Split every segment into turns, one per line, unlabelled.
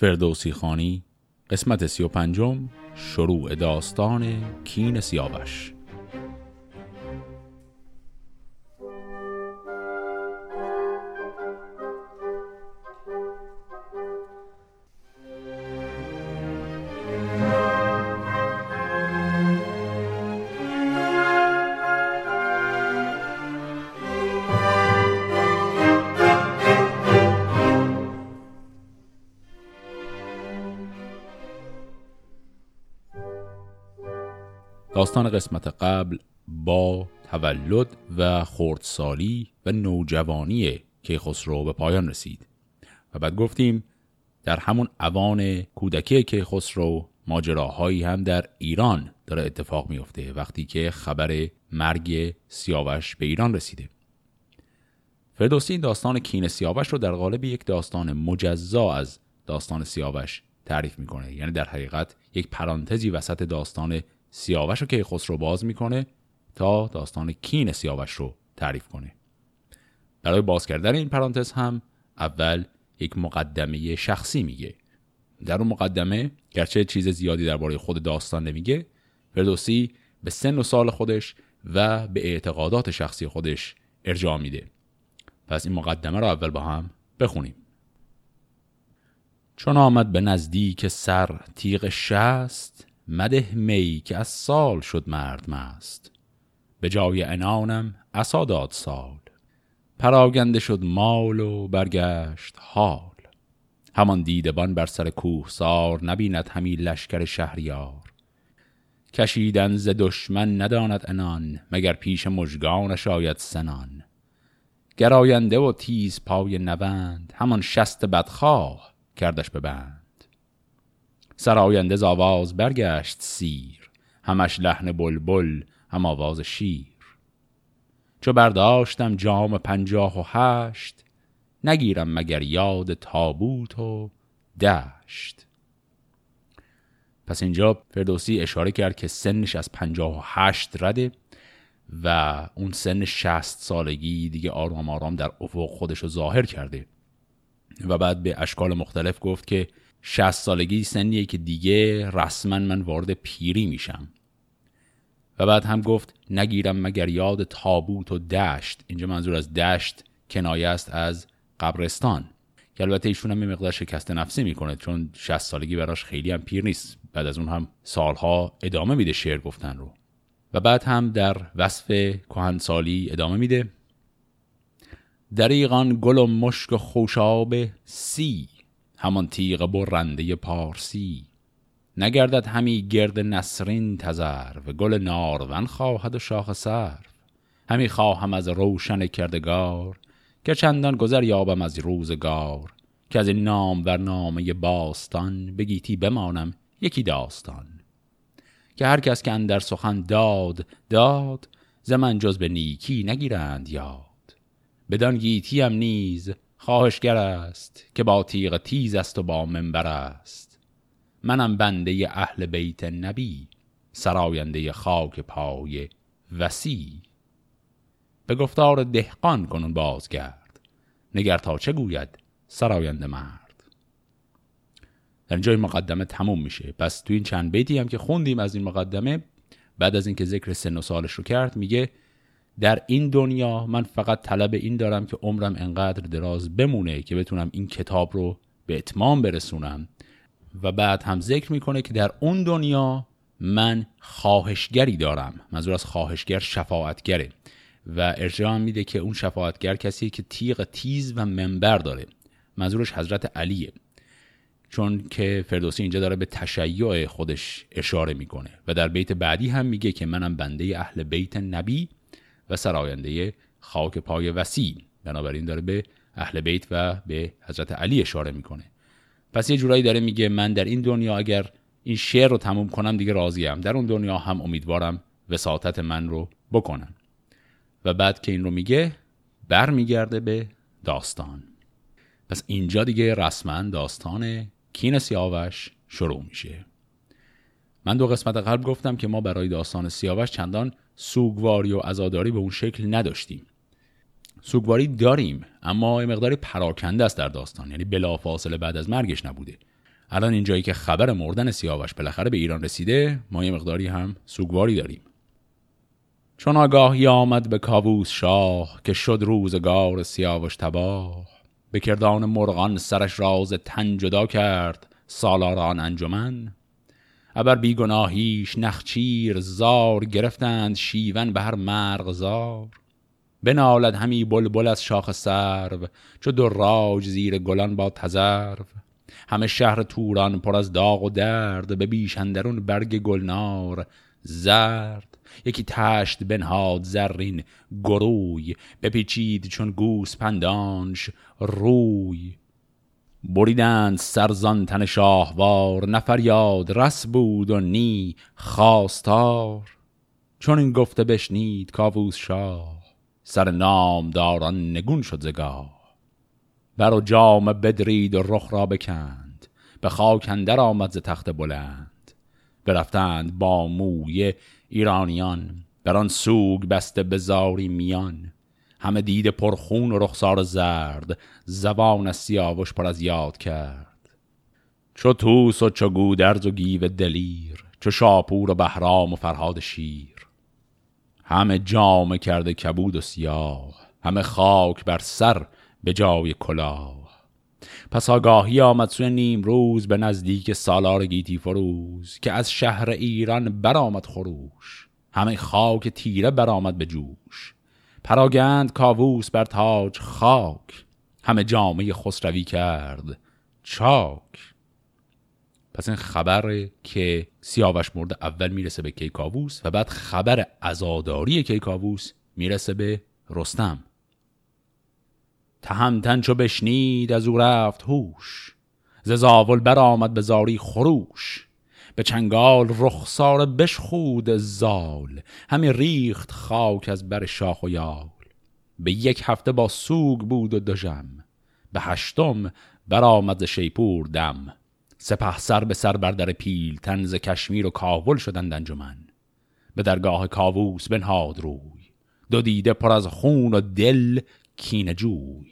فردوسی خانی قسمت سی و پنجم شروع داستان کین سیاوش. داستان قسمت قبل با تولد و خردسالی و نوجوانی کیخسرو به پایان رسید و بعد گفتیم در همون اوان کودکی کیخسرو ماجراهایی هم در ایران داره اتفاق میفته وقتی که خبر مرگ سیاوش به ایران رسیده. فردوسی این داستان کین سیاوش رو در قالب یک داستان مجزا از داستان سیاوش تعریف می‌کنه. یعنی در حقیقت یک پرانتزی وسط داستان سیاوش رو که خسرو باز می‌کنه تا داستان کین سیاوش رو تعریف کنه. برای باز کردن این پرانتز هم اول یک مقدمه شخصی میگه. در اون مقدمه گرچه چیز زیادی درباره خود داستان نمیگه فردوسی به سن و سال خودش و به اعتقادات شخصی خودش ارجاع میده. پس این مقدمه رو اول با هم بخونیم. چون آمد به نزدیک سر تیغ شست مده می که از سال شد مرد مست. به جای انانم عصا داد سال. پراگنده شد مال و برگشت حال. همان دیدبان بر سر کوه سار نبیند همی لشکر شهریار. کشیدن ز دشمن نداند انان مگر پیش مژگان شاید سنان. گراینده و تیز پای نوند همان شست بدخواه کردش ببند سراینده ز آواز برگشت سیر همش لحن بلبل هم آواز شیر. چو برداشتم جام پنجاه و هشت نگیرم مگر یاد تابوت و دشت. پس اینجا فردوسی اشاره کرد که سنش از پنجاه و هشت رده و اون سن شست سالگی دیگه آرام آرام در افق خودش رو ظاهر کرده و بعد به اشکال مختلف گفت که 60 سالگی سنیه که دیگه رسما من وارد پیری میشم. و بعد هم گفت نگیرم مگر یاد تابوت و دشت. اینجا منظور از دشت کنایه است از قبرستان. که البته ایشون هم مقدار شکست نفسی می‌کنه چون 60 سالگی براش خیلی هم پیر نیست. بعد از اون هم سالها ادامه میده شعر گفتن رو. و بعد هم در وصف کهنسالی ادامه میده. دریغان گل و مشک و خوشاب سی همان تیغ برنده پارسی. نگردد همی گرد نسرین تزر و گل نارون خواهد و شاخ سرف همی خواهم از روشن کردگار که چندان گذر یابم از روزگار. که از این نام و نامه باستان بگیتی بمانم یکی داستان. که هر کس که اندر سخن داد داد ز من جز به نیکی نگیرند یاد. بدان گیتی هم نیز خواهشگر است که با تیغ تیز است و با منبر است. منم بنده اهل بیت نبی سراینده خاک پای وسی به گفتار دهقان کنون بازگرد نگر تا چه گوید سراینده مرد. در جای مقدمه تموم میشه. پس تو این چند بیتی هم که خوندیم از این مقدمه بعد از اینکه ذکر سن و سالش رو کرد میگه در این دنیا من فقط طلب این دارم که عمرم انقدر دراز بمونه که بتونم این کتاب رو به اتمام برسونم. و بعد هم ذکر می‌کنه که در اون دنیا من خواهشگری دارم. منظور از خواهشگر شفاعتگره. و ارجاع میده که اون شفاعتگر کسی که تیغ تیز و منبر داره. منظورش حضرت علیه. چون که فردوسی اینجا داره به تشیع خودش اشاره می‌کنه. و در بیت بعدی هم میگه که منم بنده اهل بیت نبی. و سراینده خاک پای وسیع. بنابراین داره به اهل بیت و به حضرت علی اشاره می‌کنه. پس یه جورایی داره میگه من در این دنیا اگر این شعر رو تموم کنم دیگه راضیم. در اون دنیا هم امیدوارم وساطت من رو بکنن. و بعد که این رو میگه برمیگرده به داستان. پس اینجا دیگه رسما داستان کین سیاوش شروع میشه. من دو قسمت قبل گفتم که ما برای داستان سیاوش چندان سوگواری و عزاداری به اون شکل نداشتیم. سوگواری داریم اما یه مقداری پراکنده است در داستان یعنی بلافاصله بعد از مرگش نبوده. الان اینجایی که خبر مردن سیاوش بالاخره به ایران رسیده ما یه مقداری هم سوگواری داریم. چون آگاهی آمد به کاووس شاه که شد روزگار سیاوش تباه به کردان مرغان سرش راز تن جدا کرد سالاران انجمن ابر بیگناهیش نخچیر زار گرفتند شیون به هر مرغ زار. بنالد همی بلبل از شاخ سرو چو دراج زیر گلان با تزرو همه شهر توران پر از داغ و درد به بیشندرون برگ گلنار زرد. یکی تشت بنهاد زرین گروی بپیچید چون گوس پندانش روی. بریدند سرزان تن شاهوار نفریاد رس بود و نی خواستار. چون این گفته بشنید کاووس شاه سر نام داران نگون شد زگاه بر و جام بدرید و رخ را بکند به خاک اندر آمد ز تخت بلند. برفتند با موی ایرانیان بر آن سوگ بسته بزاری میان. همه دید پرخون و رخسار زرد زبان از سیاوش پر از یاد کرد. چو توس و چو گودرز و گیو دلیر چو شاپور و بهرام و فرهاد شیر. همه جامه کرده کبود و سیاه همه خاک بر سر به جای کلاه. پس آگاهی آمد سوی نیم روز به نزدیک سالار گیتی فروز که از شهر ایران برآمد خروش. همه خاک تیره برآمد به جوش. پراگند کاووس بر تاج خاک همه جامعه خسروی کرد چاک. پس این خبر که سیاوش مرده اول می‌رسه به کیکاووس و بعد خبر ازاداری کیکاووس می‌رسه به رستم. تهمتن چو بشنید از او رفت هوش ز زاول برآمد به زاری خروش. به چنگال رخسار بشخود زال همین ریخت خاک از بر شاخ و یال. به یک هفته با سوگ بود و دژم به هشتم برآمد شیپور دم. سپه سر به سر بر در پیل تنز کشمیر و کاول شدند انجمن. به درگاه کاووس بنهاد روی دو دیده پر از خون و دل کین جوی.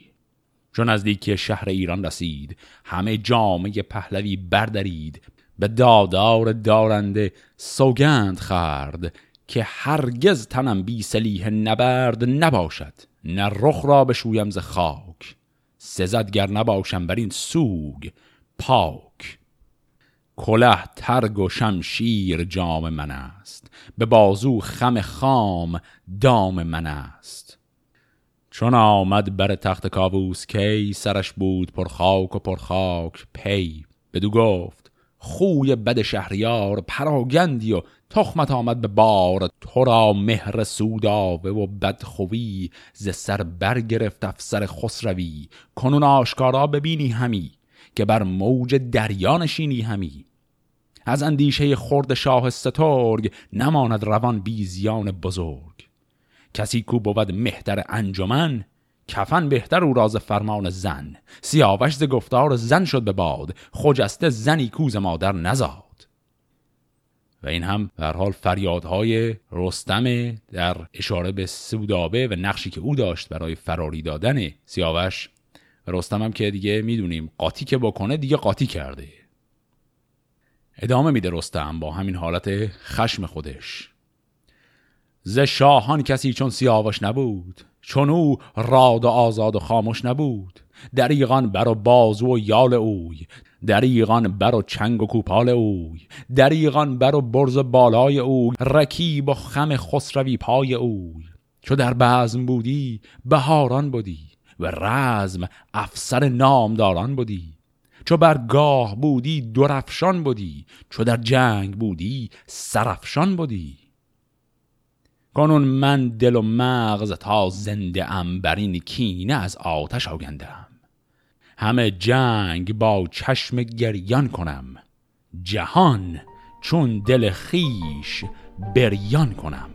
چون نزدیکی شهر ایران رسید همه جامعه پهلوی بردارید به دادار دارنده سوگند خرد که هرگز تنم بی سلیح نبرد نباشد نه رخ را بشویم ز خاک سزد گر نباشم بر این سوگ پاک. کله ترگ و شمشیر جام من است به بازو خم خام دام من است. چون آمد بر تخت کاووس کی سرش بود پر خاک و پر خاک پی بدو گفت خوی بد شهریار پراگندی و تخمت آمد به بار. تو را مهر سوداوه و بدخوی ز سر برگرفت افسر خسروی. کنون آشکارا ببینی همی که بر موج دریا نشینی همی. از اندیشه خرد شاه سترگ نماند روان بیزیان بزرگ. کسی کو بود مهتر انجمن کفن بهتر او راز فرمان زن. سیاوش ز گفتار زن شد به باد. خجسته زنی کوز مادر نزاد. و این هم در حال فریادهای رستم در اشاره به سودابه و نقشی که او داشت برای فراری دادن سیاوش. رستم هم که دیگه می‌دونیم قاطی که بکنه دیگه قاطی کرده. ادامه میده رستم با همین حالت خشم خودش. ز شاهان کسی چون سیاوش نبود. چون او راد و آزاد و خاموش نبود. دریغان بر و بازو و یال اوی دریغان بر و چنگ و کوپال اوی دریغان بر و برز بالای اوی رکیب و خم خسروی پای اوی. چو در بزم بودی بهاران بودی و رزم افسر نامداران بودی چو بر گاه بودی درفشان بودی چو در جنگ بودی سرفشان بودی کنون من دل و مغز تا زنده ام بر این کینه از آتش آگندم همه جنگ با چشم گریان کنم. جهان چون دل خیش بریان کنم.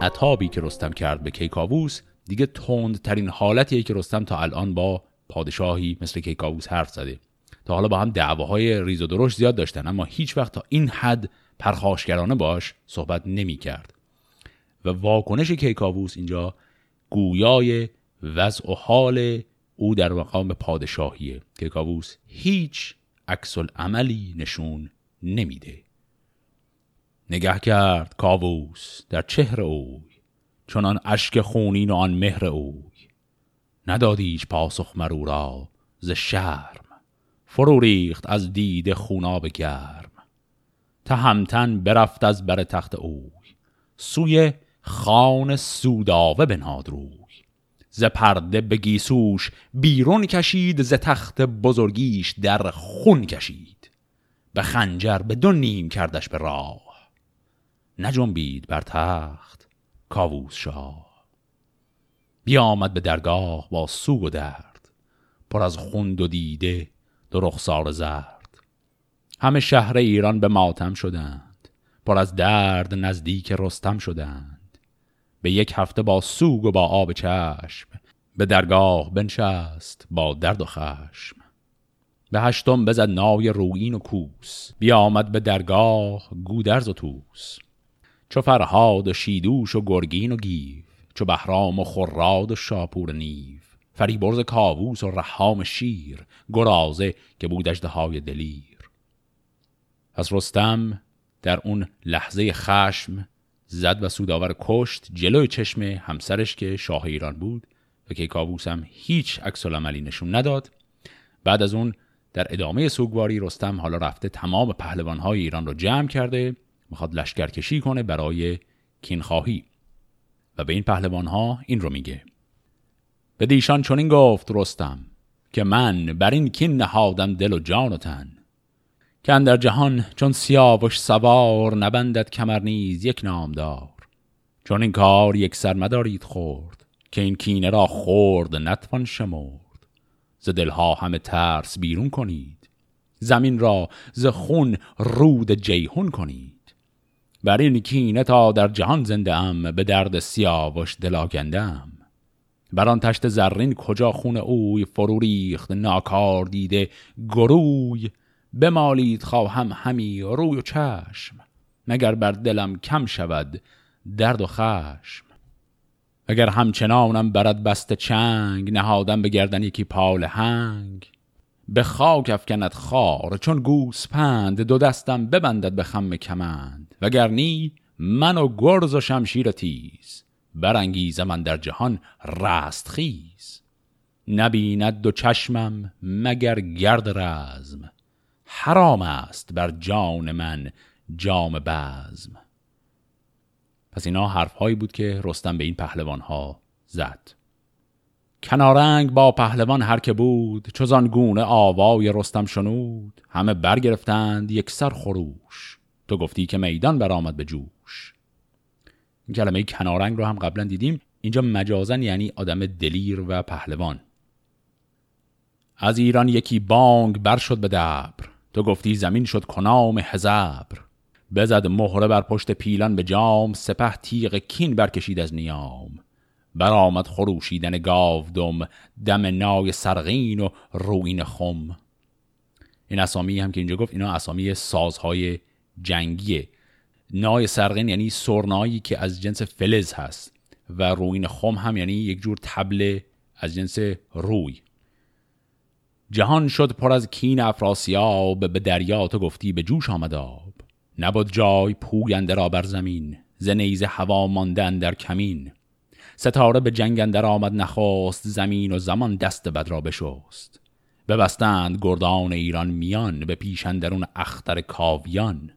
عطابی که رستم کرد به کیکاووس دیگه تندترین حالتیه که رستم تا الان با پادشاهی مثل کیکاووس حرف زده. تا حالا با هم دعواهای ریز و درشت زیاد داشتن اما هیچ وقت تا این حد پرخاشگرانه باش صحبت نمی کرد و واکنش کیکاووس اینجا گویای وضع و حال او در مقام پادشاهیه. کیکاووس هیچ عکس عملی نشون نمیده. نگه کرد کاووس در چهر اوی چنان اشک خونین و آن مهر اوی. ندادیش پاسخ مرو را ز شرم فرو ریخت از دید خوناب گرم. تهمتن برفت از بر تخت اوی سوی خان سوداوه بناد روی. ز پرده به گیسوش بیرون کشید ز تخت بزرگیش در خون کشید. به خنجر به دو نیم کردش به راه نجنبید بر تخت کاووس شاه. بیامد به درگاه با سوگ و درد پر از خوند و دیده دو رخسار زرد. همه شهر ایران به ماتم شدند پر از درد نزدیک رستم شدند. به یک هفته با سوگ و با آب چشم به درگاه بنشست با درد و خشم. به هشتم بزد نای روین و کوس بیامد به درگاه گودرز و توس چو فرهاد و شیدوش و گرگین و گیو چو بهرام و خراد و شاپور نیو. فریبرز کاووس و رحام شیر گرازه که بود های دلیر. پس رستم در اون لحظه خشم زد و سوداور کشت جلوی چشم همسرش که شاه ایران بود و که کاووس هم هیچ عکس عملی نشون نداد. بعد از اون در ادامه سوگواری رستم حالا رفته تمام پهلوانهای ایران رو جمع کرده می‌خواد لشکرکشی کنه برای کینخواهی. و به این پهلوانها این رو میگه. به دیشان چنین گفت رستم که من بر این کین نهادم دل و جان و تن که در جهان چون سیاوش سوار نبندد کمر نیز یک نامدار. چون این کار یک سر مدارید خورد که این کینه را خورد نتوان شمرد. ز دلها همه ترس بیرون کنید زمین را ز خون رود جیهون کنید. بر این کینه تا در جهان زنده ام به درد سیاوش دلاگندم بر آن تشت زرین کجا خون اوی فرو ریخت ناکار دیده گروی. بمالید خواهم همی روی و چشم مگر بر دلم کم شود درد و خشم. اگر همچنانم برد بست چنگ نهادم به گردن یکی پال هنگ. به خاک افکند خار چون گوسپند دو دستم ببندد به خم کمند. وگرنی من و گرز و شمشیر تیز برانگیزم من در جهان رستخیز نبیند دو چشمم مگر گرد رزم حرام است بر جان من جام بزم. پس اینا حرفهایی بود که رستم به این پهلوان ها زد. کنارنگ با پهلوان هر که بود چوزان گونه آوای رستم شنود. همه برگرفتند یک سر خروش. تو گفتی که میدان برآمد به جوش. این کلمه کنارنگ رو هم قبلا دیدیم. اینجا مجازن یعنی آدم دلیر و پهلوان. از ایران یکی بانگ بر شد به دبر. تو گفتی زمین شد کنام هزبر بزد مهره بر پشت پیلان به جام سپه تیغ کین برکشید از نیام. برآمد خروشیدن گاودم دم نای سرغین و روین خم. این اسامی هم که اینجا گفت اینا اسامی سازهای جنگیه. نای سرغین یعنی سرنایی که از جنس فلز هست و روین خم هم یعنی یک جور تبل از جنس روی. جهان شد پر از کین افراسیاب به دریا تو گفتی به جوش آمد آب. نبود جای پوینده را بر زمین ز نیزه هوا ماندن در کمین. ستاره به جنگ اندر آمد نخواست زمین و زمان دست بد را بشست. ببستند گردان ایران میان به پیش اندرون اختر کاویان.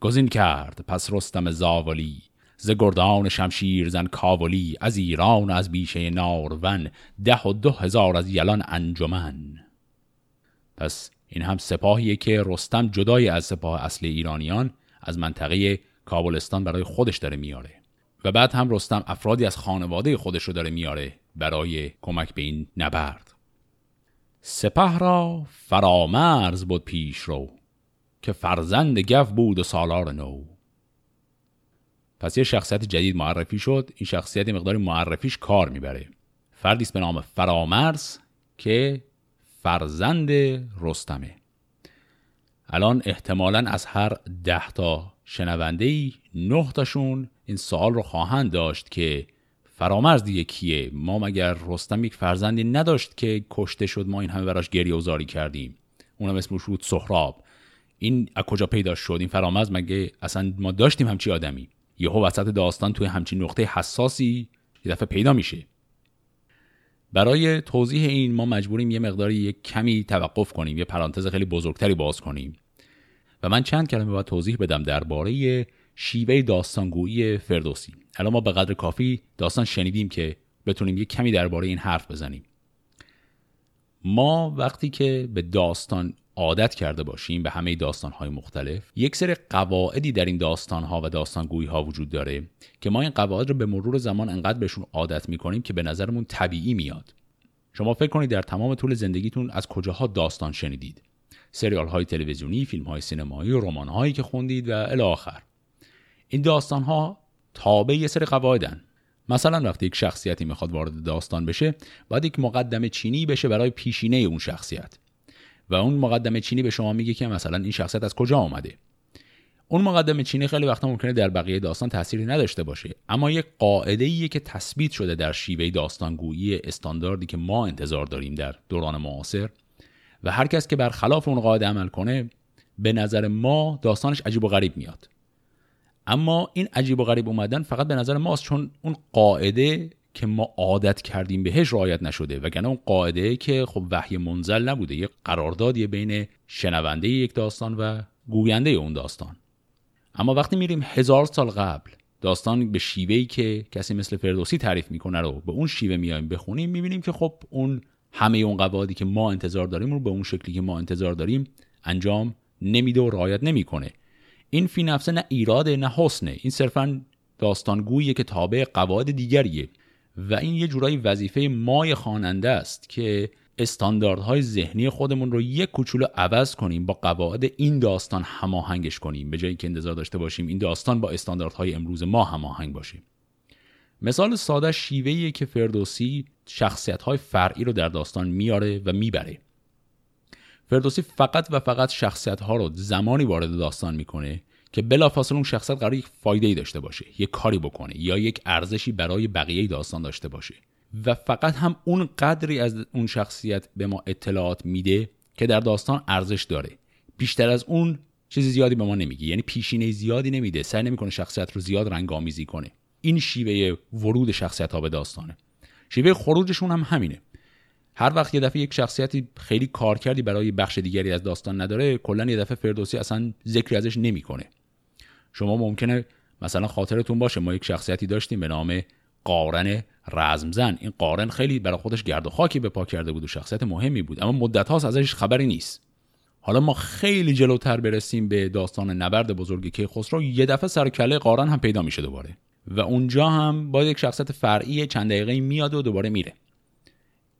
گزین کرد پس رستم زاولی ز گردان شمشیر زن کاولی از ایران و از بیشه نارون ده و دو هزار از یلان انجمن. پس این هم سپاهیه که رستم جدای از سپاه اصل ایرانیان از منطقه کابلستان برای خودش داره میاره. و بعد هم رستم افرادی از خانواده خودش رو داره میاره برای کمک به این نبرد. سپه را فرامرز بود پیش رو که فرزند گف بود و سالار نو. پس یه شخصیت جدید معرفی شد. این شخصیت مقداری معرفیش کار می‌بره. فردی به نام فرامرز که فرزند رستمه. الان احتمالا از هر ده تا شنونده ای نه تاشون این سوال رو خواهند داشت که فرامرز دیگه کیه؟ ما مگر رستم یک فرزندی نداشت که کشته شد ما این همه براش گریه و زاری کردیم؟ اونم اسمش بود سهراب. این از کجا پیدا شد؟ این فرامرز مگه اصلا ما داشتیم همچی آدمی؟ یهو وسط داستان توی همچین نقطه حساسی یه دفعه پیدا میشه. برای توضیح این ما مجبوریم یه مقداری یک کمی توقف کنیم یه پرانتز خیلی بزرگتری باز کنیم. و من چند کلمه باید توضیح بدم درباره شیوه داستانگویی فردوسی. الان ما به قدر کافی داستان شنیدیم که بتونیم یه کمی درباره این حرف بزنیم. ما وقتی که به داستان عادت کرده باشیم به همه داستانهای مختلف یک سری قواعدی در این داستانها و داستانگویی ها وجود داره که ما این قواعد رو به مرور زمان انقدر بهشون عادت می‌کنیم که به نظرمون طبیعی میاد. شما فکر کنید در تمام طول زندگیتون از کجاها داستان شنیدید؟ سریال های تلویزیونی فیلم های سینمایی رمان هایی که خوندید و الی آخر. این داستان ها تابع یه سری قواعدن. مثلا وقتی یک شخصیتی می‌خواد وارد داستان بشه باید یک مقدمه چینی بشه برای پیشینه اون شخصیت. و اون مقدمه چینی به شما میگه که مثلا این شخصیت از کجا آمده اون مقدمه چینی خیلی وقتا ممکنه در بقیه داستان تأثیری نداشته باشه. اما یک قاعده ایه که تثبیت شده در شیوه داستانگویی استانداردی که ما انتظار داریم در دوران معاصر و هر کس که برخلاف اون قاعده عمل کنه به نظر ما داستانش عجیب و غریب میاد. اما این عجیب و غریب اومدن فقط به نظر ماست چون اون قاعده که ما عادت کردیم بهش رعایت نشده وگرنه اون قاعده که خب وحی منزل نبوده یه قراردادی بین شنونده یک داستان و گوینده اون داستان. اما وقتی میریم هزار سال قبل داستان به شیوهی که کسی مثل فردوسی تعریف می‌کنه رو به اون شیوه میایم بخونیم می‌بینیم که خب اون همه اون قواعدی که ما انتظار داریم رو به اون شکلی که ما انتظار داریم انجام نمیده و رعایت نمی‌کنه. این فی نفسه نه ایراده نه حسنه این صرفا داستانگویی که تابع قواعد دیگریه. و این یه جورایی وظیفه مای خواننده است که استانداردهای ذهنی خودمون رو یک کوچولو عوض کنیم با قواعد این داستان هماهنگش کنیم. به جایی که انتظار داشته باشیم این داستان با استانداردهای امروز ما هماهنگ باشه مثال ساده شیوهیه که فردوسی شخصیت فرعی رو در داستان میاره و می‌بره. فردوسی فقط و فقط شخصیت ها رو زمانی وارد داستان می‌کنه که بلافاصله اون شخصیت قرار یک فایده ای داشته باشه یک کاری بکنه یا یک ارزشی برای بقیه داستان داشته باشه. و فقط هم اون قدری از اون شخصیت به ما اطلاعات میده که در داستان ارزش داره. بیشتر از اون چیزی زیادی به ما نمیگه. یعنی پیشینه زیادی نمیده. سعی نمی‌کنه شخصیت رو زیاد رنگ آمیزی کنه. این شیوه ورود شخصیت ها به داستانه. شیوه خروجشون هم همینه. هر وقت یه دفعه یک شخصیتی خیلی کار کردی برای بخش دیگری از داستان نداره کلا یه دفعه فردوسی اصلا ذکری ازش نمی‌کنه. شما ممکنه مثلا خاطرتون باشه ما یک شخصیتی داشتیم به نام قارن رزمزن. این قارن خیلی برای خودش گرد و خاکی به پا کرده بود و شخصیت مهمی بود اما مدت هاست ازش خبری نیست. حالا ما خیلی جلوتر برسیم به داستان نبرد بزرگ کیخسرو یه دفعه سر کله قارن هم پیدا میشه دوباره. و اونجا هم با یک شخصیت فرعی چند دقیقه میاد و دوباره میره.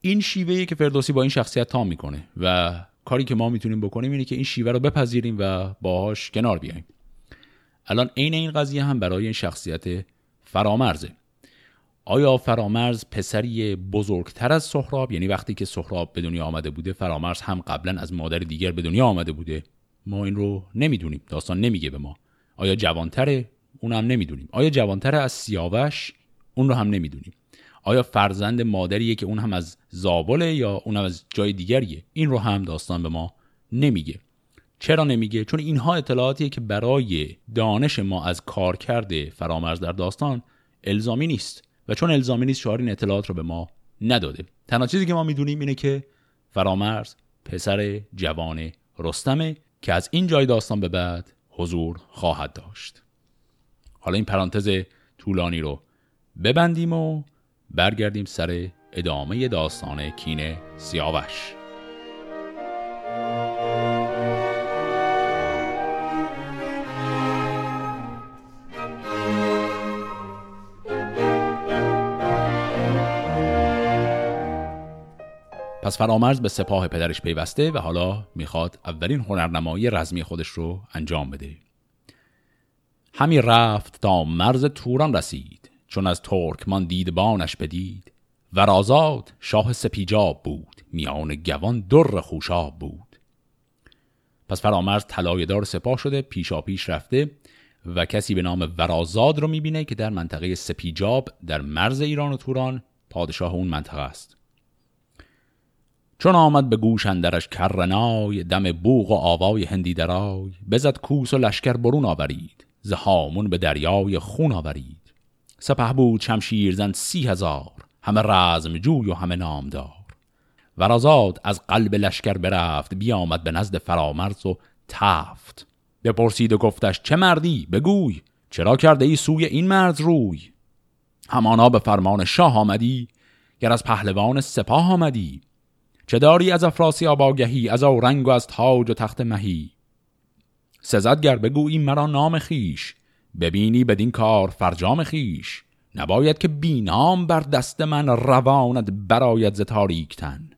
این شیوهی که فردوسی با این شخصیت تام می‌کنه و کاری که ما می‌تونیم بکنیم اینه که این شیوه رو بپذیریم و باهاش کنار بیایم الان عین این قضیه هم برای این شخصیت فرامرزه. آیا فرامرز پسری بزرگتر از سهراب؟ یعنی وقتی که سهراب به دنیا آمده بوده فرامرز هم قبلا از مادر دیگر به دنیا آمده بوده. ما این رو نمی‌دونیم. داستان نمیگه به ما. آیا جوانتره؟ اون هم نمی‌دونیم. آیا جوانتره از سیاوش؟ اون رو هم نمی‌دونیم. آیا فرزند مادریه که اون هم از زابله یا اون هم از جای دیگریه؟ این رو هم داستان به ما نمیگه. چرا نمیگه؟ چون اینها اطلاعاتیه که برای دانش ما از کارکرد فرامرز در داستان الزامی نیست و چون الزامی نیست شعار این اطلاعات رو به ما نداده. تنها چیزی که ما می‌دونیم اینه که فرامرز پسر جوان رستمه که از این جای داستان به بعد حضور خواهد داشت. حالا این پرانتز طولانی رو ببندیم و برگردیم سر ادامه داستان کین سیاوش. پس فرامرز به سپاه پدرش پیوسته و حالا می‌خواد اولین هنرنمایی رزمی خودش رو انجام بده. همی رفت تا مرز توران رسید. چون از ترکمان دیدبانش بدید. ورازاد شاه سپیجاب بود میان گوان در خوشاب بود. پس فرامرز طلایه‌دار سپاه شده پیشا پیش رفته و کسی به نام ورازاد رو می‌بینه که در منطقه سپیجاب در مرز ایران و توران پادشاه اون منطقه است. چون آمد به گوش اندرش کرنای دم بوغ و آوای هندی درای بزد کوس و لشکر برون آورید ز هامون به دریای خون آورید. سپه بود شمشیر سی هزار همه رزم جوی و همه نامدار. ورازاد از قلب لشکر برفت بیامد به نزد فرامرز و تفت. بپرسید و گفتش چه مردی؟ بگوی چرا کرده ای سوی این مرز روی؟ همانا به فرمان شاه آمدی گر از پهلوان سپاه آمدی. چه داری از افراسی آباگهی از او رنگ و از تاج و تخت مهی؟ سزد گر بگویی مرا نام خیش ببینی بدین کار فرجام خیش. نباید که بینام بر دست من رواند براید ز تاریکتن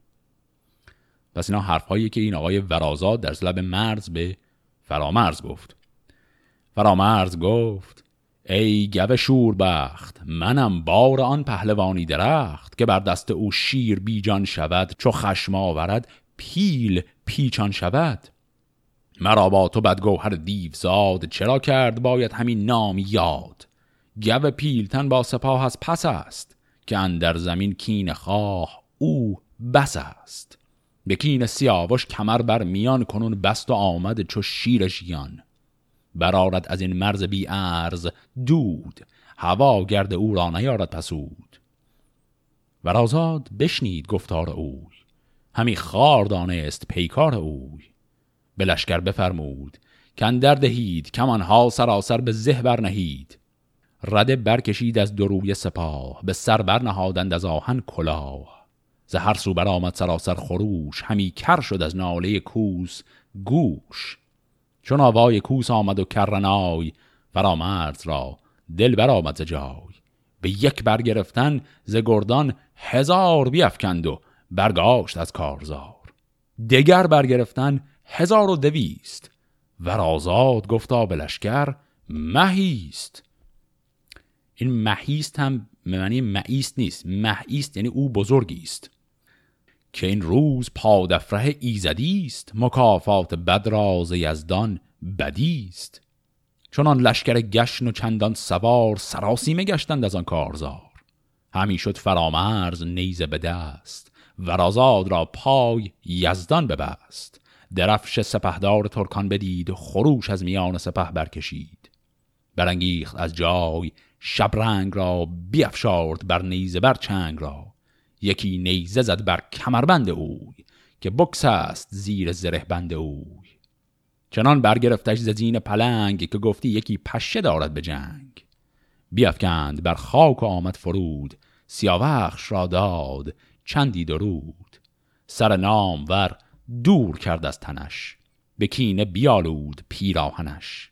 پس اینا حرفهایی که این آقای ورازاد در لب مرز به فرامرز گفت. فرامرز گفت ای گوه شوربخت منم بار آن پهلوانی درخت که بر دست او شیر بیجان شود چو خشم آورد پیل پیچان شود. مرا با تو بدگوهر دیوزاد چرا کرد باید همین نام یاد؟ گو پیلتن با سپاه از پس است که اندر زمین کین خواه او بس است. به کین سیاوش کمر بر میان کنون بست و آمد چو شیر ژیان. برارد از این مرز بی ارز دود هوا گرد او را نیارد پسود. و رازاد بشنید گفتار اوی همی خار دانست پیکار اوی. به لشکر بفرمود کندر دهید ها سراسر به زه برنهید. رده برکشید از دروی سپاه به سر برنهادند از آهن کلاه. ز هر سو برآمد سراسر خروش همی کر شد از ناله کوس گوش. چون آوای کوس آمد و کرنای فرامرز را دل برآمد ز جای. به یک برگرفتن ز گردان هزار بیافکند و برگاشت از کارزار. دگر برگرفتن هزار و دویست و رازاد گفتا به لشکر مهیست. این مهیست هم معنی معیست نیست. مهیست یعنی او بزرگی است که این روز پادفره ایزدی است مکافات بدراز یزدان بدی است چون لشکر گشن و چندان سوار سراسیمه گشتند از آن کارزار. همی شد فرامرز نیزه به دست. ورازاد را پای یزدان ببست. درفش سپهدار ترکان بدید خروش از میان سپه برکشید. برانگیخت از جای شبرنگ را بیافشارد بر نیزه بر چنگ را. یکی نیزه زد بر کمربند اوی که بکس است زیر زره بند اوی. چنان برگرفتش زین پلنگ که گفتی یکی پشه دارد به جنگ. بیافکند بر خاک و آمد فرود سیاوخش را داد چندی درود. سر نام ور دور کرد از تنش به کینه بیالود پیراهنش.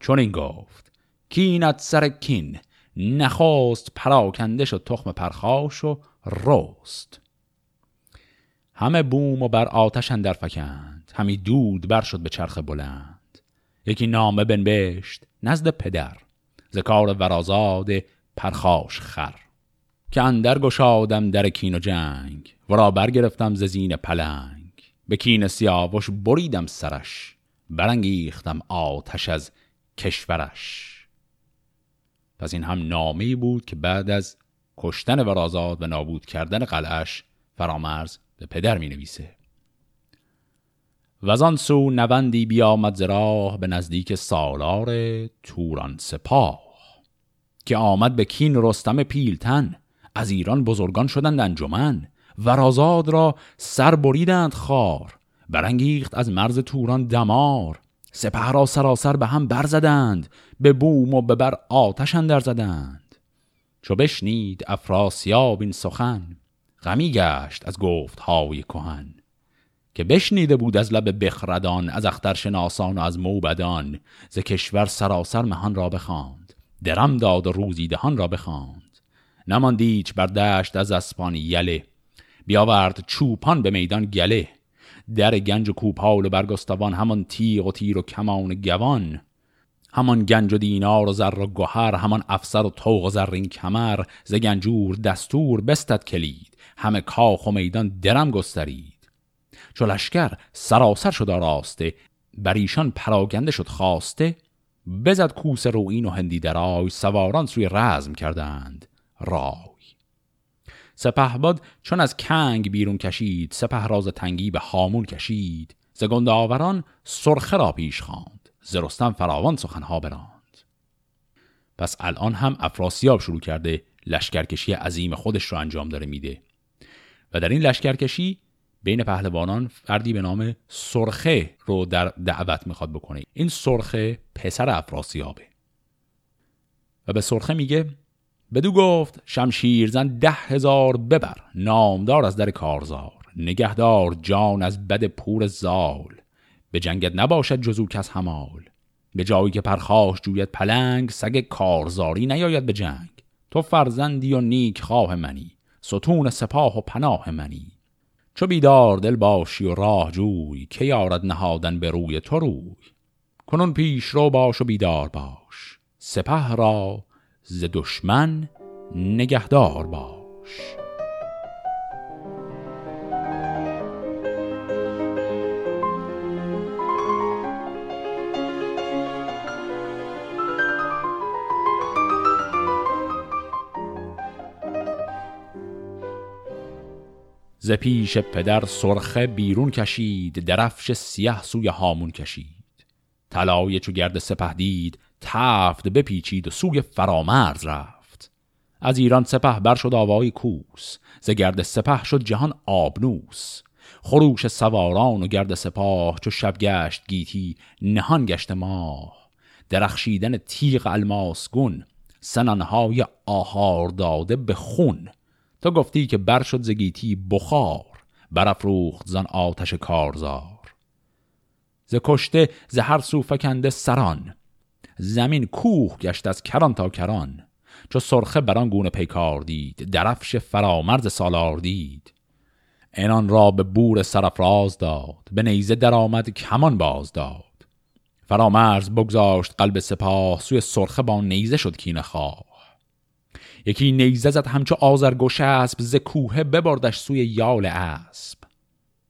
چون این گفت کینت سر کین نخواست پراکنده شد تخم پرخاش و رست. همه بوم و بر آتش اندر فکند همی دود بر شد به چرخ بلند. یکی نامه بنبشت نزد پدر ذکار ورازاد پرخاش خر. که اندر گشادم در کین و جنگ ورا برگرفتم ز زین پلنگ. به کین سیاوش بریدم سرش برانگیختم آتش از کشورش. پس این هم نامه بود که بعد از کشتن ورازاد و نابود کردن قلعش فرامرز به پدر می نویسه و آن سو نوندی بیامد زراح به نزدیک سالار توران سپاه که آمد به کین رستم پیلتن از ایران بزرگان شدند انجمن ورازاد را سر بریدند خار برانگیخت از مرز توران دمار. سپه را سراسر به هم برزدند به بوم و به بر آتش اندر زدند. چو بشنید افراسیاب این سخن غمی گشت از گفت های کهن. که بشنیده بود از لب بخردان از اخترشناسان و از موبدان ز کشور سراسر مهان را بخواند. درم داد و روزی دهان را بخواند. نماندیچ بر دشت از اسپان یله. بیاورد چوپان به میدان گله. در گنج و کوپال و برگستوان همان تیغ و تیر و کمان گوان. همان گنج و دینار و زر و گهر همان افسر و توق و زرین کمر ز گنجور دستور بستد کلید. همه کاخ و میدان درم گسترید. چو لشکر سراسر شد آراسته بر ایشان پراگنده شد خواسته بزد کوس روین و هندی درای سواران سوی رزم کردند. رای سپهباد چون از کنگ بیرون کشید سپه راز تنگی به هامون کشید. ز آوران سرخه را پیش خواند ز رستم فراوان سخنها براند. پس الان هم افراسیاب شروع کرده لشکرکشی عظیم خودش رو انجام داره میده. و در این لشکرکشی بین پهلوانان فردی به نام سرخه رو در دعوت می‌خواد بکنه. این سرخه پسر افراسیابه. و به سرخه میگه بدو گفت شمشیرزن ده هزار ببر نامدار از در کارزار نگهدار جان از بد پور زال. به جنگت نباشد جزو کس همال. به جایی که پرخاش جوید پلنگ سگ کارزاری نیاید به جنگ. تو فرزندی و نیک خواه منی ستون سپاه و پناه منی. چو بیدار دل باشی و راه جوی که یارد نهادن به روی تو روی؟ کنون پیش رو باش و بیدار باش. سپه را ز دشمن نگهدار باش. ز پیش پدر سرخه بیرون کشید درفش سیه سوی هامون کشید. طلایه چو گرد سپه دید تفت بپیچید و سوی فرامرز رفت. از ایران سپه بر شد آوای کوس ز گرد سپه شد جهان آبنوس. خروش سواران و گرد سپاه چو شب گشت گیتی نهان گشت ماه. درخشیدن تیغ الماس گون سنانهای آهار داده به خون. تو گفتی که بر شد زگیتی بخار برافروخت زن آتش کارزار. ز کشته ز هر سو فکنده سران زمین کوه گشت از کران تا کران. چو سرخه بران گونه پیکار دید درفش فرامرز سالار دید. اینان را به بور سرفراز داد به نیزه درآمد کمان باز داد. فرامرز بگذاشت قلب سپاه سوی سرخه با نیزه شد کینه خواه. یکی نیزه زد همچو آزرگوش اسب ز کوه ببردش سوی یال اسب.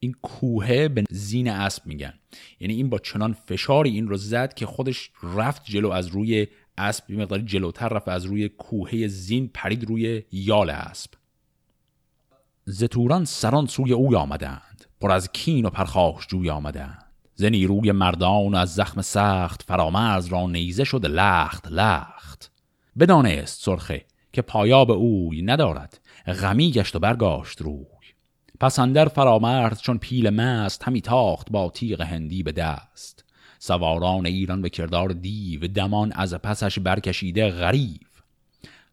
این کوه به زین اسب میگن. یعنی این با چنان فشاری این رو زد که خودش رفت جلو از روی اسب یه مقداری جلوتر رفت از روی کوهه زین پرید روی یال اسب. زتوران سران سوی اوی آمدند. پر از کین و پرخاش جوی آمدند. ز نیروی مردان از زخم سخت فرامرز را نیزه شد لخت لخت. بدانست سرخه که پایاب اوی ندارد. غمی گشت و برگاشت روی. پس اندر فرامرز چون پیل مست همی تاخت با تیغ هندی به دست. سواران ایران به کردار دیو دمان از پسش برکشیده غریب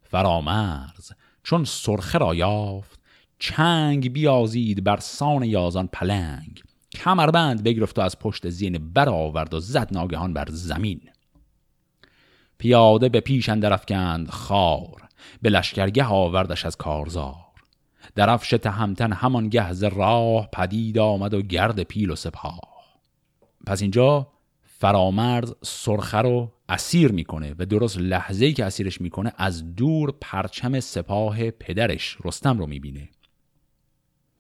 فرامرز چون سرخه را یافت چنگ بیازید بر سان یازان پلنگ. کمربند بگرفت و از پشت زین برآورد و زد ناگهان بر زمین. پیاده به پیش اندرفکند خار به لشکرگه آوردش از کارزار. درفش تهمتن همان گهز راه پدید آمد و گرد پیل و سپاه. پس اینجا فرامرز سرخه رو اسیر می‌کنه و درست لحظه که اسیرش می‌کنه از دور پرچم سپاه پدرش رستم رو می‌بینه.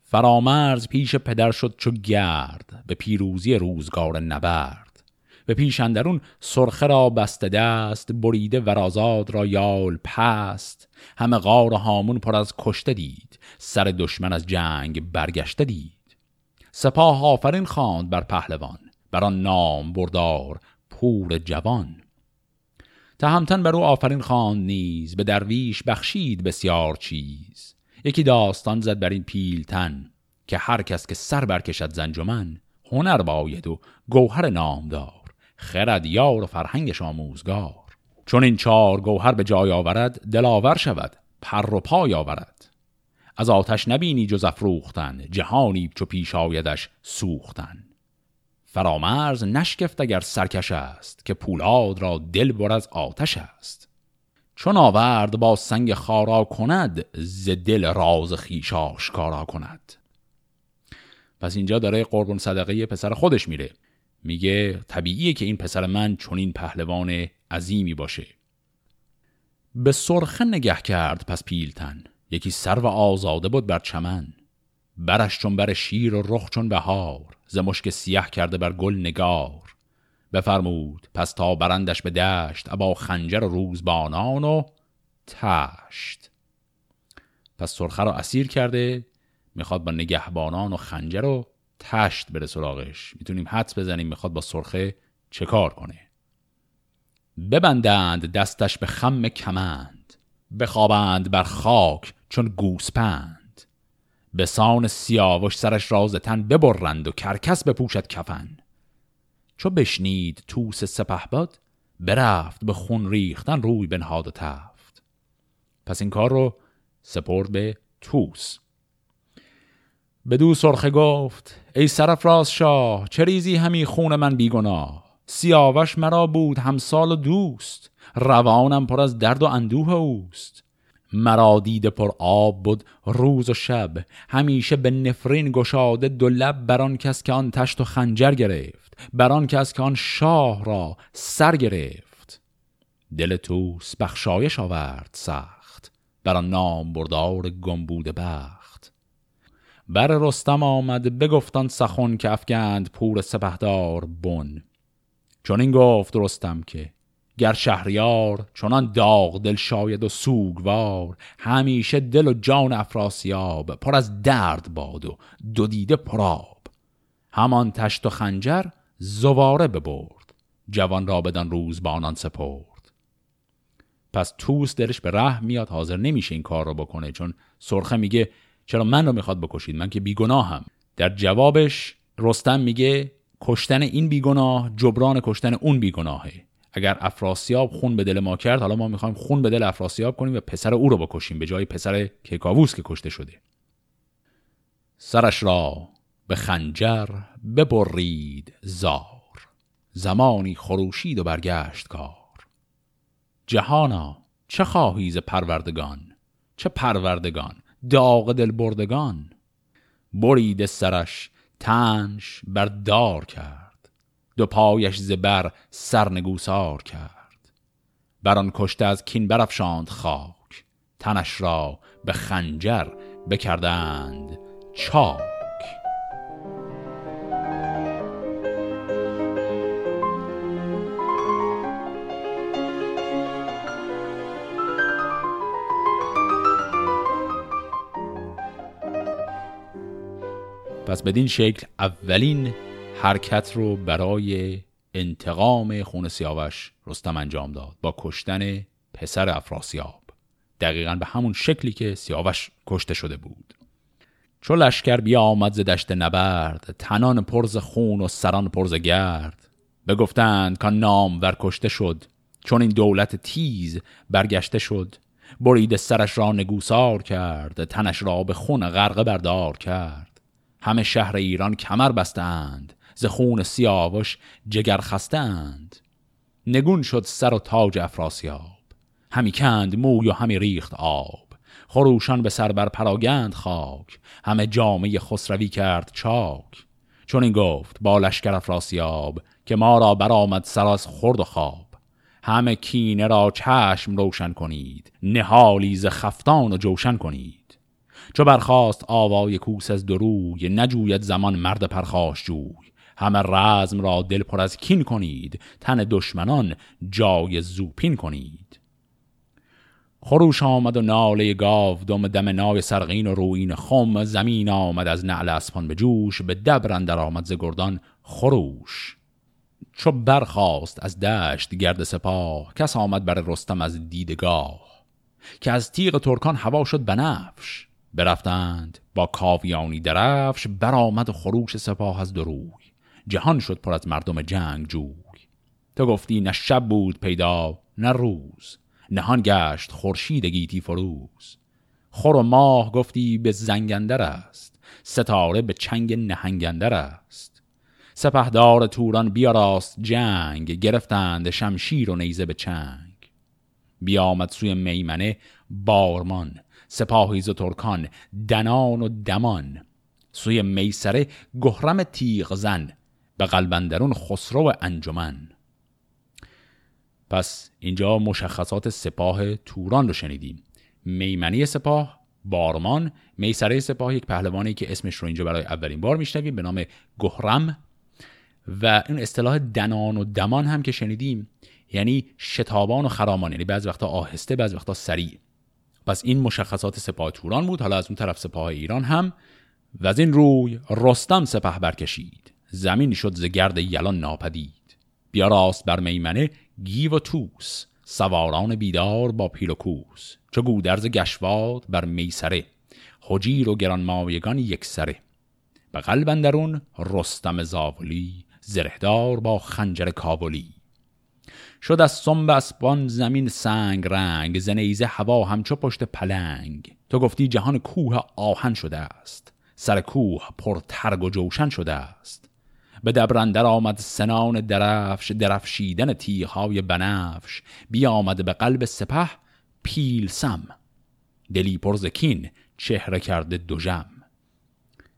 فرامرز پیش پدر شد چو گرد به پیروزی روزگار نبرد. به پیش اندرون سرخه را بسته دست بریده ورازاد را یال پست. همه غار و هامون پر از کشته دید سر دشمن از جنگ برگشته دید. سپاه آفرین خواند بر پهلوان بر آن نام بردار پور جوان. تهمتن بر او آفرین خواند نیز به درویش بخشید بسیار چیز. یکی داستان زد بر این پیلتن که هر کس که سر برکشد زنجمن هنر باید و گوهر نامدار. خرد یار و فرهنگش آموزگار. چون این چار گوهر به جای آورد دلاور شود پر و پای آورد. از آتش نبینی جز افروختن جهانی چو پیش آیدش سوختن. فرامرز نشکفت اگر سرکش است که پولاد را دل بر از آتش است. چون آورد با سنگ خارا کند ز دل راز خیش آشکارا کند. پس اینجا داره قربون صدقه پسر خودش میره. میگه طبیعیه که این پسر من چون این پهلوان عظیمی باشه. به سرخه نگه کرد پس پیلتن. یکی سر و آزاده بود بر چمن. برش چون بر شیر و رخ چون بهار. ز مشک سیه کرده بر گل نگار. بفرمود پس تا برندش به دشت ابا خنجر و روزبانان و تشت. پس سرخه رو اسیر کرده می‌خواد با نگهبانان و خنجر و تشت بره سراغش. می‌تونیم حدس بزنیم می‌خواد با سرخه چه کار کنه. ببندند دستش به خم کمند بخوابند بر خاک چون گوسپند. به سان سیاوش سرش راز تن ببرند و کرکس بپوشد کفن. چو بشنید توس سپه باد برفت به خون ریختن روی بنهاد و تفت. پس این کار رو سپرد به توس دو سرخه گفت ای سرفراز شاه چه ریزی همی خون من بیگناه؟ سیاوش مرا بود همسال و دوست روانم پر از درد و اندوه اوست. مرا دیده پر آب بود روز و شب همیشه به نفرین گشاده دو لب بران کس که آن تشت و خنجر گرفت بران کس که آن شاه را سر گرفت. دل توس بخشایش آورد سخت بران نام بردار گم بوده بخت. بر رستم آمد بگفتان سخن که افگند پور سپهدار بن. چون این گفت رستم که گر شهریار چنان داغ دل شاید و سوگوار همیشه دل و جان افراسیاب پر از درد باد و دو دیده پراب همان تشت و خنجر زواره ببرد جوان را بدان روز بانان سپرد. پس توس دلش به ره میاد حاضر نمیشه این کار رو بکنه چون سرخه میگه چرا من رو می‌خواد بکشید؟ من که بیگناهم. در جوابش رستم میگه کشتن این بیگناه جبران کشتن اون بیگناهه. اگر افراسیاب خون به دل ما کرد حالا ما می‌خوایم خون به دل افراسیاب کنیم و پسر او رو بکشیم به جای پسر کیکاووس که کشته شده. سرش را به خنجر ببرید زار. زمانی خروشید و برگشت کار. جهانا چه خواهی پروردگان؟ چه پروردگان؟ داغ دل بردگان برید سرش تنش بر دار کرد. دو پایش زبر سرنگوسار کرد. بران کشته از کین برافشاند خاک. تنش را به خنجر بکردند چاک. پس بدین شکل اولین حرکت رو برای انتقام خون سیاوش رستم انجام داد با کشتن پسر افراسیاب. دقیقا به همون شکلی که سیاوش کشته شده بود. چو لشکر بیا آمد ز دشت نبرد تنان پرز خون و سران پرز گرد. بگفتند که نام ور کشته شد چون این دولت تیز برگشته شد. برید سرش را نگوسار کرد تنش را به خون غرقه بردار کرد. همه شهر ایران کمر بستند ز خون سیاوش جگر خستند. نگون شد سر و تاج افراسیاب همی کند موی و همی ریخت آب. خروشان به سر بر پراگند خاک همه جامعه خسروی کرد چاک. چون این گفت با لشکر افراسیاب که ما را برآمد سراز خورد و خواب. همه کینه را چشم روشن کنید نهالی ز خفتان و جوشن کنید. چو برخواست آوای کوس از دروی نجوید زمان مرد پرخاش جوی. همه رزم را دل پر از کین کنید تن دشمنان جای زوپین کنید. خروش آمد و ناله گاو دم دم نای سرغین و روین خم زمین آمد از نعل اسپان به جوش به دبر در آمد ز گردان خروش. چو برخواست از دشت گرد سپاه کس آمد بر رستم از دیدگاه. که از تیغ ترکان هوا شد بنفش. برفتند با کاویانی درفش برآمد خروش سپاه از دروی جهان شد پر از مردم جنگ جوی. تو گفتی نه شب بود پیدا نه روز. نهان گشت خورشید گیتی فروز. خور و ماه گفتی به زنگندر است ستاره به چنگ نهنگندر است. سپهدار توران بیاراست جنگ گرفتند شمشیر و نیزه به چنگ. بیامد سوی میمنه بارمان سپاهیز و ترکان دنان و دمان. سوی میسره گهرم تیغ زن به قلبندرون خسرو انجمن. پس اینجا مشخصات سپاه توران رو شنیدیم. میمنی سپاه بارمان. میسره سپاه یک پهلوانی که اسمش رو اینجا برای اولین بار میشنویم به نام گهرم. و این اصطلاح دنان و دمان هم که شنیدیم یعنی شتابان و خرامان. یعنی بعض وقتا آهسته بعض وقتا سریع. پس این مشخصات سپاه توران بود. حالا از اون طرف سپاه ایران هم. و از این روی رستم سپه برکشید. زمین شد ز گرد یلان ناپدید. بیا راست بر میمنه گیو و توس سواران بیدار با پیل و کوس. چو گودرز گشواد بر میسره. حجیر و گرانمایگان یک سره به قلب اندرون رستم زاولی زرهدار با خنجر کابلی. شد از سنب اسبان زمین سنگ رنگ زنیزه هوا همچو پشت پلنگ. تو گفتی جهان کوه آهن شده است سر کوه پر ترگ و جوشن شده است. به دبرندر آمد سنان درفش درفشیدن تیغهای بنفش. بیامد به قلب سپه پیل سم. دلی پرزکین چهره کرده دوژم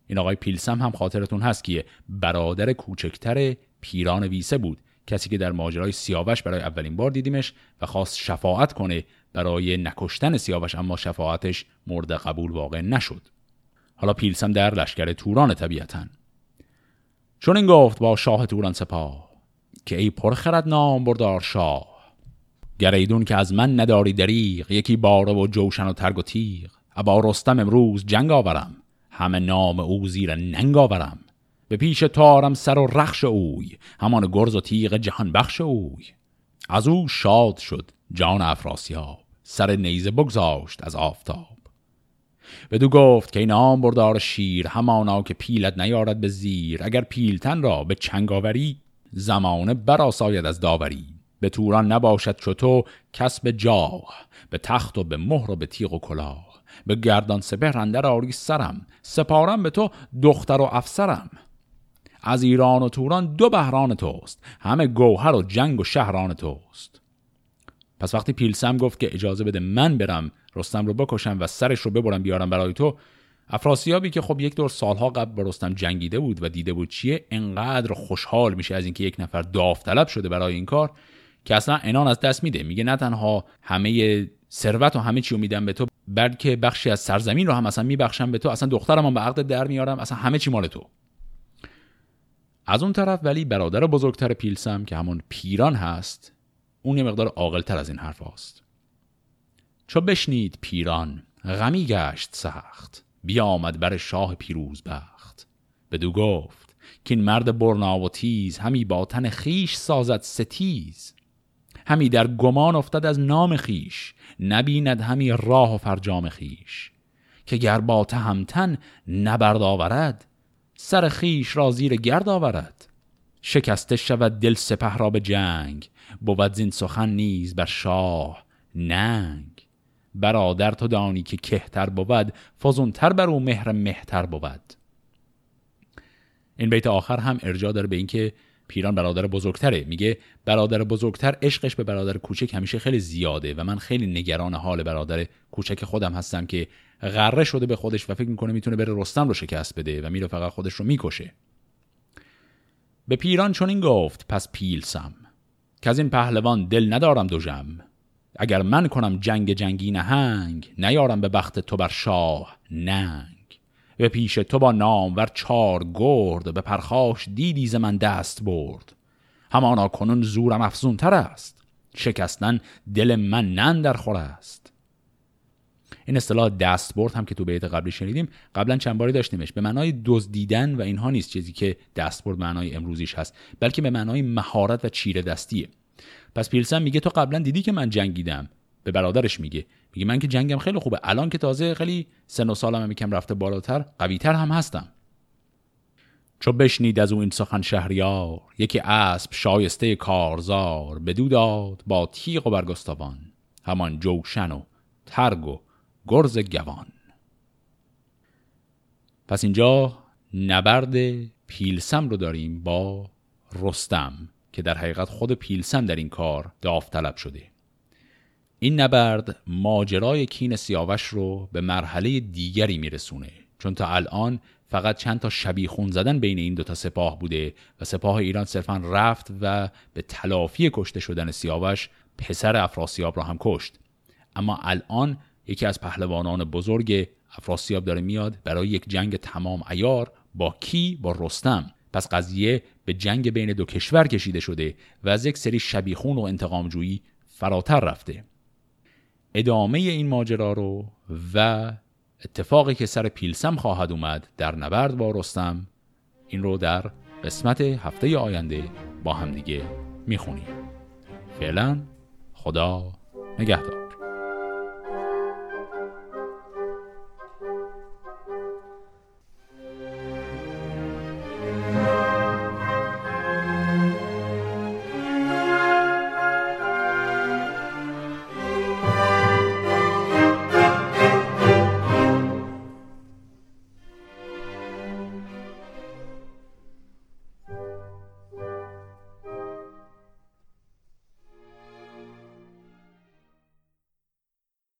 این آقای پیلسم هم خاطرتون هست که برادر کوچکتر پیران ویسه بود. کسی که در ماجرای سیاوش برای اولین بار دیدیمش و خواست شفاعت کنه برای نکشتن سیاوش اما شفاعتش مورد قبول واقع نشد. حالا پیلسم در لشکر توران طبیعتا. چون این گفت با شاه توران سپاه که ای پرخرد نام بردار شاه. گریدون که از من نداری دریغ یکی باره و جوشن و ترگ و تیغ. ابا رستم امروز جنگ آورم. همه نام او زیر ننگ آورم. به پیش تارم سر و رخش اوی همان گرز و تیغ جهان بخش اوی. از او شاد شد جان افراسیاب سر نیزه بگذاشت از آفتاب. بدو گفت که این نام بردار شیر همانا که پیلت نیارد به زیر اگر پیلتن را به چنگ آوری زمانه براساید از داوری. به توران نباشد چطور کسب جاه به تخت و به مهر و به تیغ و کلاه. به گردان سپهر اندر آری سرم سپارم به تو دختر و افسرم. از ایران و توران دو بهران توست. همه گوهر و جنگ و شهران توست. پس وقتی پیلسم گفت که اجازه بده من برم رستم رو بکشم و سرش رو ببرم بیارم برای تو افراسیابی که خب یک دور سالها قبل با رستم جنگیده بود و دیده بود چیه انقدر خوشحال میشه از اینکه یک نفر داوطلب شده برای این کار که اصلا انان از دست میده. میگه نه تنها همه ثروت و همه چی رو میدم به تو بلکه بخشی از سرزمین رو هم اصلا میبخشم به تو. اصلا دخترم هم به عقد در میارم. اصلا همه چی مال تو. از اون طرف ولی برادر بزرگتر پیلسم که همون پیران هست اون یه مقدار عاقلتر از این حرف هست. چو بشنید پیران غمی گشت سخت. بیامد بر شاه پیروز بخت. بدو گفت که این مرد برنا و تیز همی با تن خیش سازد ستیز. همی در گمان افتد از نام خیش نبیند همی راه و فرجام خیش که گر با تهمتن نبرد آورد سر خیش را زیر گرد آورد. شکسته شود دل سپه را به جنگ بود زین سخن نیز بر شاه ننگ. برادر تو دانی که کهتر بود فزونتر بر او مهر مهتر بود. این بیت آخر هم ارجاع داره به اینکه پیران برادر بزرگتره. میگه برادر بزرگتر عشقش به برادر کوچک همیشه خیلی زیاده و من خیلی نگران حال برادر کوچک خودم هستم که غره شده به خودش و فکر می‌کنه می‌تونه بره رستم رو شکست بده و میره فقط خودش رو می‌کشه. به پیران چون این گفت پس پیلسم که از این پهلوان دل ندارم دو جم. اگر من کنم جنگ جنگی نهنگ نیارم به بخت تو بر شاه ننگ. به پیش تو با نامور چار گرد به پرخاش دیدی ز من دست برد. همانا کنون زورم افزونتر است. شکستن دل من نن در خور است. این اصطلاح دست برد هم که تو بیت قبلی شنیدیم قبلا چند باری داشتیمش. به معنای دزدیدن و اینها نیست چیزی که دست برد معنای امروزیش هست بلکه به معنای مهارت و چیره دستیه پس پیلسن میگه تو قبلا دیدی که من جنگیدم. به برادرش میگه. میگه من که جنگم خیلی خوبه. الان که تازه خیلی سن و سالم هم یکم رفته بالاتر قویتر هم هستم. چو بشنید از او این سخن شهریار یکی اسب شایسته کارزار بدو داد با تیغ و برگستوان. همان جوشن و ترگ و گرز گوان. پس اینجا نبرد پیلسم رو داریم با رستم که در حقیقت خود پیلسم در این کار داوطلب شده. این نبرد ماجرای کین سیاوش رو به مرحله دیگری میرسونه. چون تا الان فقط چند تا شبیه خون زدن بین این دوتا سپاه بوده و سپاه ایران صرفا رفت و به تلافی کشته شدن سیاوش پسر افراسیاب را هم کشت. اما الان یکی از پهلوانان بزرگ افراسیاب داره میاد برای یک جنگ تمام ایار با کی؟ با رستم. پس قضیه به جنگ بین دو کشور کشیده شده و از یک سری شبیخون و انتقامجویی فراتر رفته. ادامه این ماجرا رو و اتفاقی که سر پیلسم خواهد اومد در نبرد با رستم این رو در قسمت هفته آینده با همدیگه می‌خونیم. فعلا خدا نگهدار.